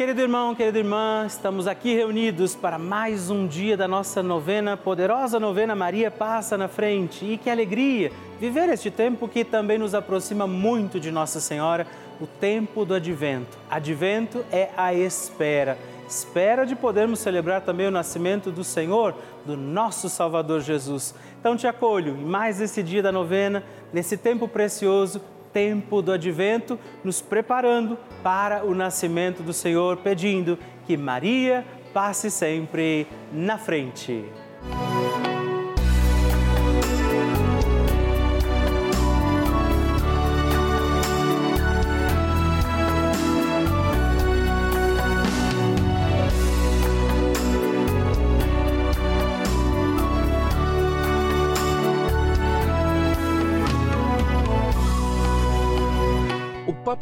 Querido irmão, querida irmã, estamos aqui reunidos para mais um dia da nossa novena, poderosa novena Maria Passa na Frente. E que alegria viver este tempo que também nos aproxima muito de Nossa Senhora, o tempo do advento. Advento é a espera espera de podermos celebrar também o nascimento do Senhor, do nosso Salvador Jesus. Então te acolho em mais esse dia da novena, nesse tempo precioso tempo do advento, nos preparando para o nascimento do Senhor, pedindo que Maria passe sempre na frente.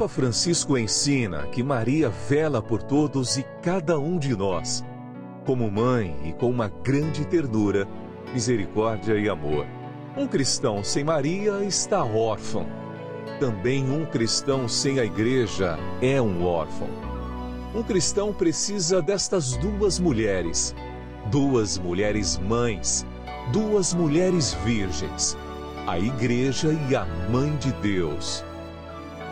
Francisco ensina que Maria vela por todos e cada um de nós, como mãe e com uma grande ternura, misericórdia e amor. Um cristão sem Maria está órfão. Também um cristão sem a igreja é um órfão. Um cristão precisa destas duas mulheres, duas mulheres mães, duas mulheres virgens, a igreja e a mãe de Deus.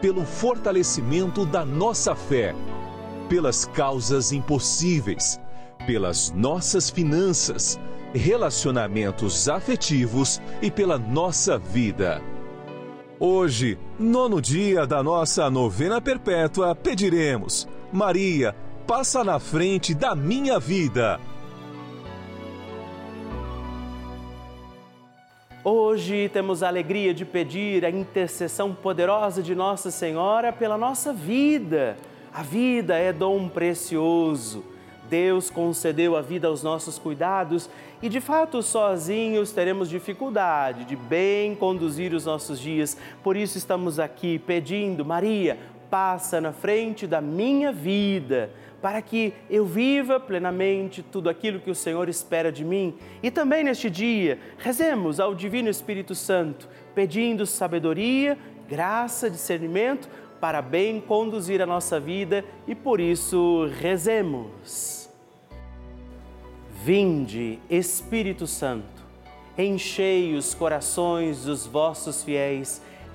pelo fortalecimento da nossa fé, pelas causas impossíveis, pelas nossas finanças, relacionamentos afetivos e pela nossa vida. Hoje, nono dia da nossa novena perpétua, pediremos: Maria, passa na frente da minha vida. Hoje temos a alegria de pedir a intercessão poderosa de Nossa Senhora pela nossa vida. A vida é dom precioso. Deus concedeu a vida aos nossos cuidados e, de fato, sozinhos teremos dificuldade de bem conduzir os nossos dias. Por isso, estamos aqui pedindo, Maria, passa na frente da minha vida para que eu viva plenamente tudo aquilo que o Senhor espera de mim. E também neste dia, rezemos ao Divino Espírito Santo, pedindo sabedoria, graça, discernimento para bem conduzir a nossa vida e por isso rezemos. Vinde, Espírito Santo, enchei os corações dos vossos fiéis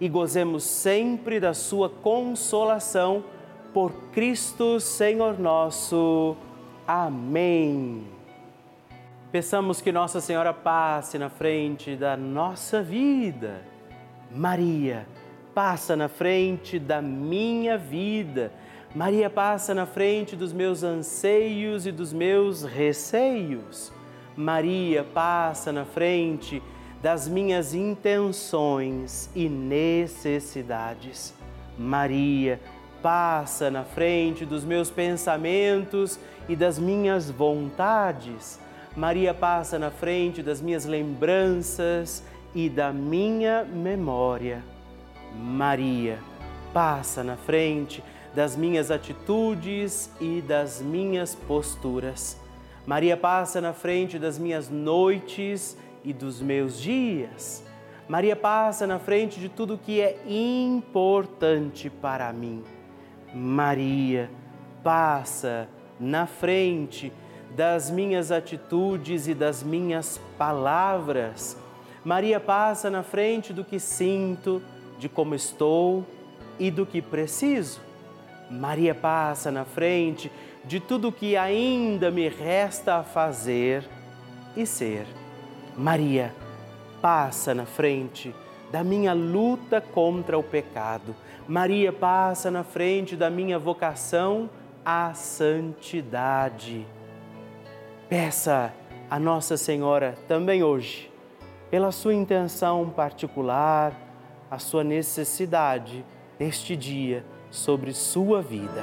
e gozemos sempre da sua consolação por Cristo Senhor nosso. Amém. Peçamos que Nossa Senhora passe na frente da nossa vida. Maria, passa na frente da minha vida. Maria passa na frente dos meus anseios e dos meus receios. Maria passa na frente das minhas intenções e necessidades. Maria passa na frente dos meus pensamentos e das minhas vontades. Maria passa na frente das minhas lembranças e da minha memória. Maria passa na frente das minhas atitudes e das minhas posturas. Maria passa na frente das minhas noites e dos meus dias. Maria passa na frente de tudo que é importante para mim. Maria, passa na frente das minhas atitudes e das minhas palavras. Maria passa na frente do que sinto, de como estou e do que preciso. Maria passa na frente de tudo que ainda me resta a fazer e ser. Maria, passa na frente da minha luta contra o pecado. Maria passa na frente da minha vocação à santidade. Peça a Nossa Senhora também hoje, pela sua intenção particular, a sua necessidade neste dia sobre sua vida.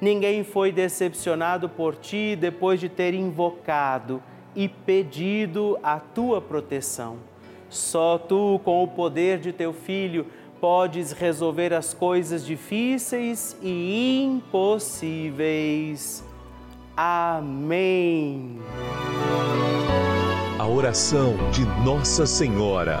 Ninguém foi decepcionado por ti depois de ter invocado e pedido a tua proteção. Só tu, com o poder de teu filho, podes resolver as coisas difíceis e impossíveis. Amém. A oração de Nossa Senhora.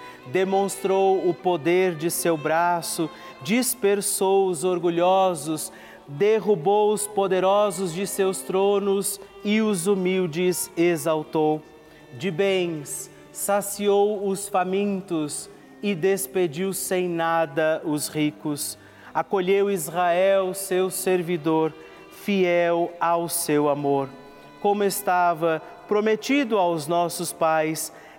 Demonstrou o poder de seu braço dispersou os orgulhosos, derrubou os poderosos de seus tronos e os humildes exaltou. De bens, saciou os famintos e despediu sem nada os ricos. Acolheu Israel, seu servidor, fiel ao seu amor, como estava prometido aos nossos pais,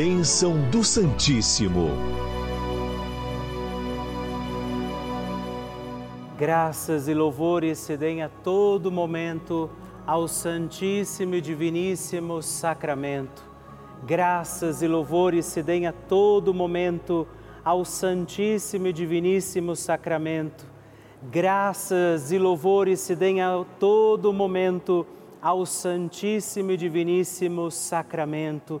Bênção do Santíssimo. Graças e louvores se deem a todo momento ao Santíssimo e Diviníssimo Sacramento. Graças e louvores se deem a todo momento ao Santíssimo e Diviníssimo Sacramento. Graças e louvores se deem a todo momento ao Santíssimo e Diviníssimo Sacramento.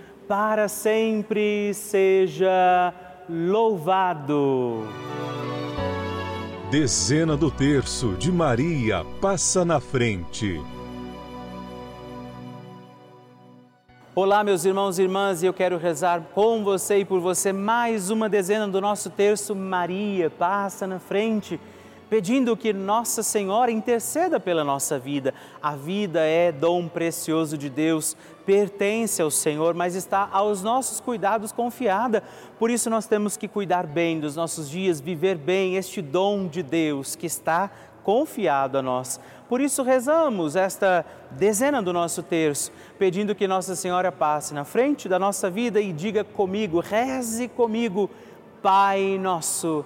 para sempre seja louvado. Dezena do terço de Maria passa na frente. Olá, meus irmãos e irmãs, e eu quero rezar com você e por você mais uma dezena do nosso terço Maria passa na frente pedindo que Nossa Senhora interceda pela nossa vida. A vida é dom precioso de Deus, pertence ao Senhor, mas está aos nossos cuidados confiada. Por isso nós temos que cuidar bem dos nossos dias, viver bem este dom de Deus que está confiado a nós. Por isso rezamos esta dezena do nosso terço, pedindo que Nossa Senhora passe na frente da nossa vida e diga comigo, reze comigo, Pai nosso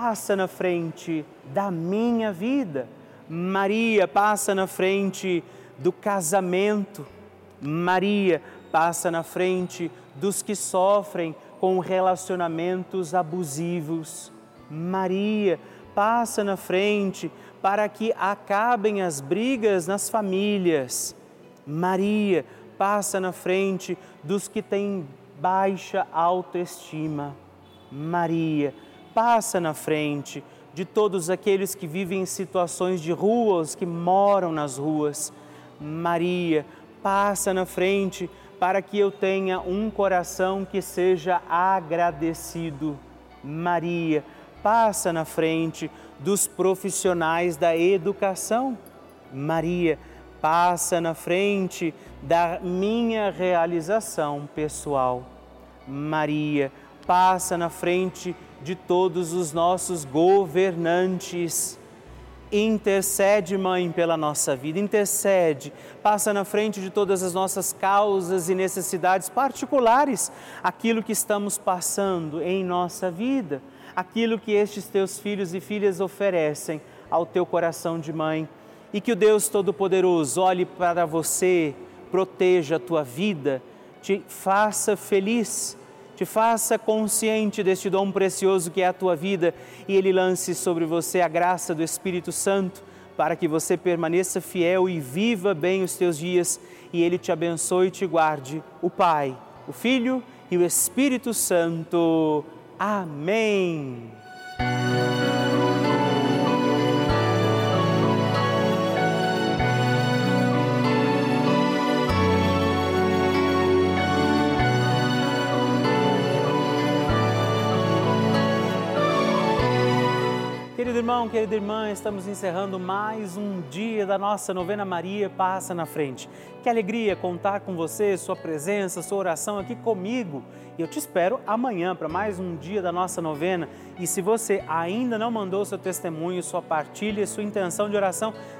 passa na frente da minha vida. Maria passa na frente do casamento. Maria passa na frente dos que sofrem com relacionamentos abusivos. Maria passa na frente para que acabem as brigas nas famílias. Maria passa na frente dos que têm baixa autoestima. Maria passa na frente de todos aqueles que vivem em situações de ruas, que moram nas ruas. Maria, passa na frente para que eu tenha um coração que seja agradecido. Maria, passa na frente dos profissionais da educação. Maria, passa na frente da minha realização pessoal. Maria, passa na frente de todos os nossos governantes. Intercede, Mãe, pela nossa vida, intercede, passa na frente de todas as nossas causas e necessidades particulares, aquilo que estamos passando em nossa vida, aquilo que estes teus filhos e filhas oferecem ao teu coração de mãe. E que o Deus Todo-Poderoso olhe para você, proteja a tua vida, te faça feliz te faça consciente deste dom precioso que é a tua vida e ele lance sobre você a graça do Espírito Santo para que você permaneça fiel e viva bem os teus dias e ele te abençoe e te guarde, o Pai, o Filho e o Espírito Santo. Amém. Irmão, querida irmã, estamos encerrando mais um dia da nossa novena Maria Passa na Frente. Que alegria contar com você, sua presença, sua oração aqui comigo. E eu te espero amanhã para mais um dia da nossa novena. E se você ainda não mandou seu testemunho, sua partilha, sua intenção de oração,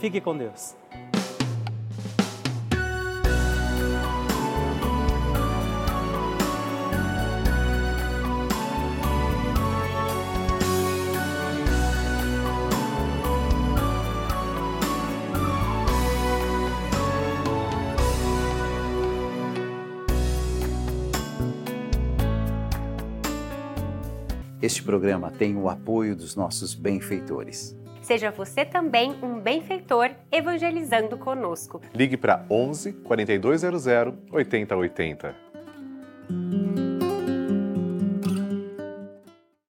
Fique com Deus. Este programa tem o apoio dos nossos benfeitores. Seja você também um benfeitor evangelizando conosco. Ligue para 11 4200 8080.